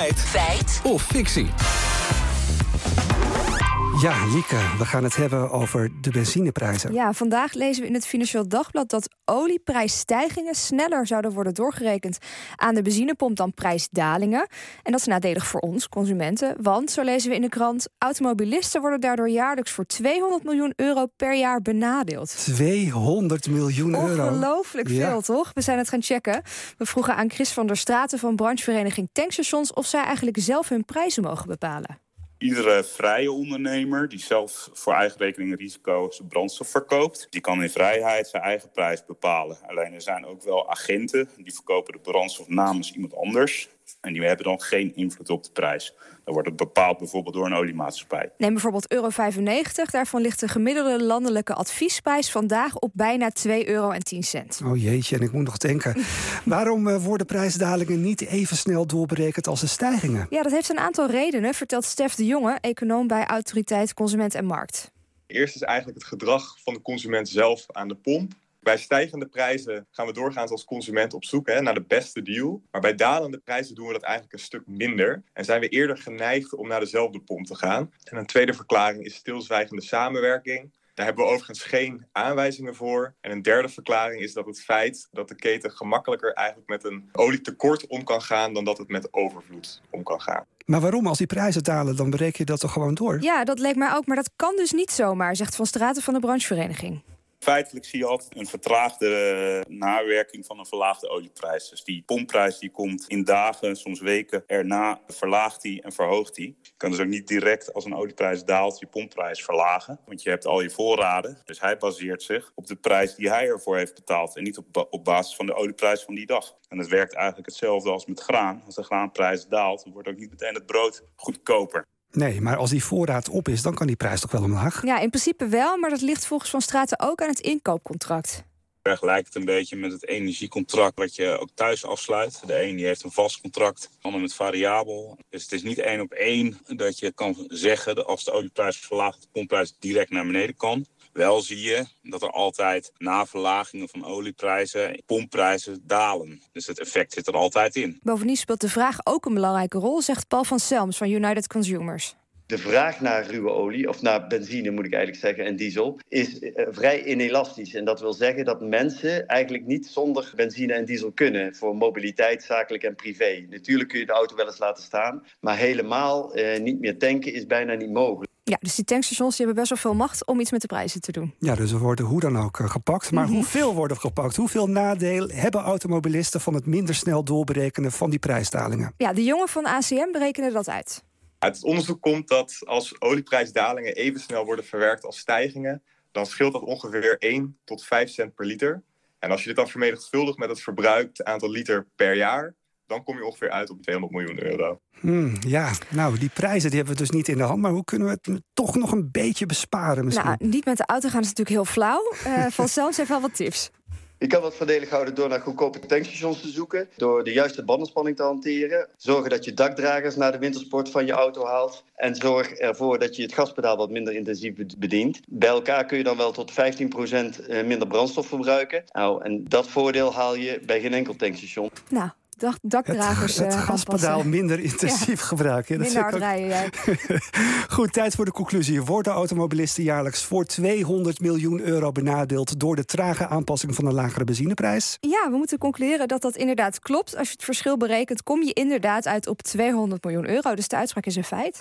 Feit. Feit. Of fictie. Ja, Lieke, we gaan het hebben over de benzineprijzen. Ja, vandaag lezen we in het Financieel Dagblad dat olieprijsstijgingen sneller zouden worden doorgerekend aan de benzinepomp dan prijsdalingen. En dat is nadelig voor ons, consumenten. Want, zo lezen we in de krant, automobilisten worden daardoor jaarlijks voor 200 miljoen euro per jaar benadeeld. 200 miljoen euro. Ongelooflijk veel, Ja. toch? We zijn het gaan checken. We vroegen aan Chris van der Straten van branchevereniging Tankstations of zij eigenlijk zelf hun prijzen mogen bepalen. Iedere vrije ondernemer die zelf voor eigen rekening risico zijn brandstof verkoopt, die kan in vrijheid zijn eigen prijs bepalen. Alleen er zijn ook wel agenten die verkopen de brandstof namens iemand anders. En die hebben dan geen invloed op de prijs. Dan wordt het bepaald bijvoorbeeld door een oliemaatschappij. Neem bijvoorbeeld euro 95. Daarvan ligt de gemiddelde landelijke adviesprijs vandaag op bijna 2,10 euro. Oh jeetje, en ik moet nog denken. Waarom eh, worden prijsdalingen niet even snel doorberekend als de stijgingen? Ja, dat heeft een aantal redenen, vertelt Stef de Jonge, econoom bij Autoriteit Consument en Markt. Eerst is eigenlijk het gedrag van de consument zelf aan de pomp. Bij stijgende prijzen gaan we doorgaans als consument op zoek hè, naar de beste deal. Maar bij dalende prijzen doen we dat eigenlijk een stuk minder. En zijn we eerder geneigd om naar dezelfde pomp te gaan. En een tweede verklaring is stilzwijgende samenwerking. Daar hebben we overigens geen aanwijzingen voor. En een derde verklaring is dat het feit dat de keten gemakkelijker eigenlijk met een olietekort om kan gaan dan dat het met overvloed om kan gaan. Maar waarom? Als die prijzen dalen, dan bereken je dat toch gewoon door? Ja, dat leek mij ook, maar dat kan dus niet zomaar, zegt Van Straten van de branchevereniging. Feitelijk zie je altijd een vertraagde eh, nawerking van een verlaagde olieprijs. Dus die pompprijs die komt in dagen, soms weken erna, verlaagt die en verhoogt die. Je kan dus ook niet direct als een olieprijs daalt je pompprijs verlagen. Want je hebt al je voorraden. Dus hij baseert zich op de prijs die hij ervoor heeft betaald. En niet op, op basis van de olieprijs van die dag. En het werkt eigenlijk hetzelfde als met graan. Als de graanprijs daalt, dan wordt ook niet meteen het brood goedkoper. Nee, maar als die voorraad op is, dan kan die prijs toch wel omlaag? Ja, in principe wel, maar dat ligt volgens Van Straten ook aan het inkoopcontract. Vergelijkt het een beetje met het energiecontract wat je ook thuis afsluit. De een die heeft een vast contract, de ander met variabel. Dus het is niet één op één dat je kan zeggen dat als de olieprijs verlaagt, de pompprijs direct naar beneden kan. Wel zie je dat er altijd na verlagingen van olieprijzen pompprijzen dalen. Dus het effect zit er altijd in. Bovendien speelt de vraag ook een belangrijke rol, zegt Paul van Selms van United Consumers. De vraag naar ruwe olie, of naar benzine moet ik eigenlijk zeggen, en diesel, is eh, vrij inelastisch. En dat wil zeggen dat mensen eigenlijk niet zonder benzine en diesel kunnen voor mobiliteit, zakelijk en privé. Natuurlijk kun je de auto wel eens laten staan, maar helemaal eh, niet meer tanken is bijna niet mogelijk. Ja, dus die tankstations die hebben best wel veel macht om iets met de prijzen te doen. Ja, dus we worden hoe dan ook eh, gepakt. Maar Mhm. hoeveel worden gepakt? Hoeveel nadeel hebben automobilisten van het minder snel doorberekenen van die prijsdalingen? Ja, de jongen van ACM berekenen dat uit. Uit het onderzoek komt dat als olieprijsdalingen even snel worden verwerkt als stijgingen, dan scheelt dat ongeveer 1 tot 5 cent per liter. En als je dit dan vermenigvuldigt met het verbruikt aantal liter per jaar, dan kom je ongeveer uit op 200 miljoen euro. Hmm, ja, nou, die prijzen die hebben we dus niet in de hand. Maar hoe kunnen we het toch nog een beetje besparen misschien? Nou, niet met de auto gaan is natuurlijk heel flauw. Eh van heeft wel wat tips. Je kan wat voordelig houden door naar goedkope tankstations te zoeken, door de juiste bandenspanning te hanteren, zorgen dat je dakdragers naar de wintersport van je auto haalt en zorg ervoor dat je het gaspedaal wat minder intensief be- bedient. Bij elkaar kun je dan wel tot 15% minder brandstof verbruiken. Nou, en dat voordeel haal je bij geen enkel tankstation. Nou, dak, dakdragers het eh, gaspedaal aanpassen. minder intensief gebruiken. Ja, Minder vind hard ook- rijden jij. Goed, tijd voor de conclusie. Worden automobilisten jaarlijks voor 200 miljoen euro benadeeld... door de trage aanpassing van een lagere benzineprijs? Ja, we moeten concluderen dat dat inderdaad klopt. Als je het verschil berekent, kom je inderdaad uit op 200 miljoen euro. Dus de uitspraak is een feit.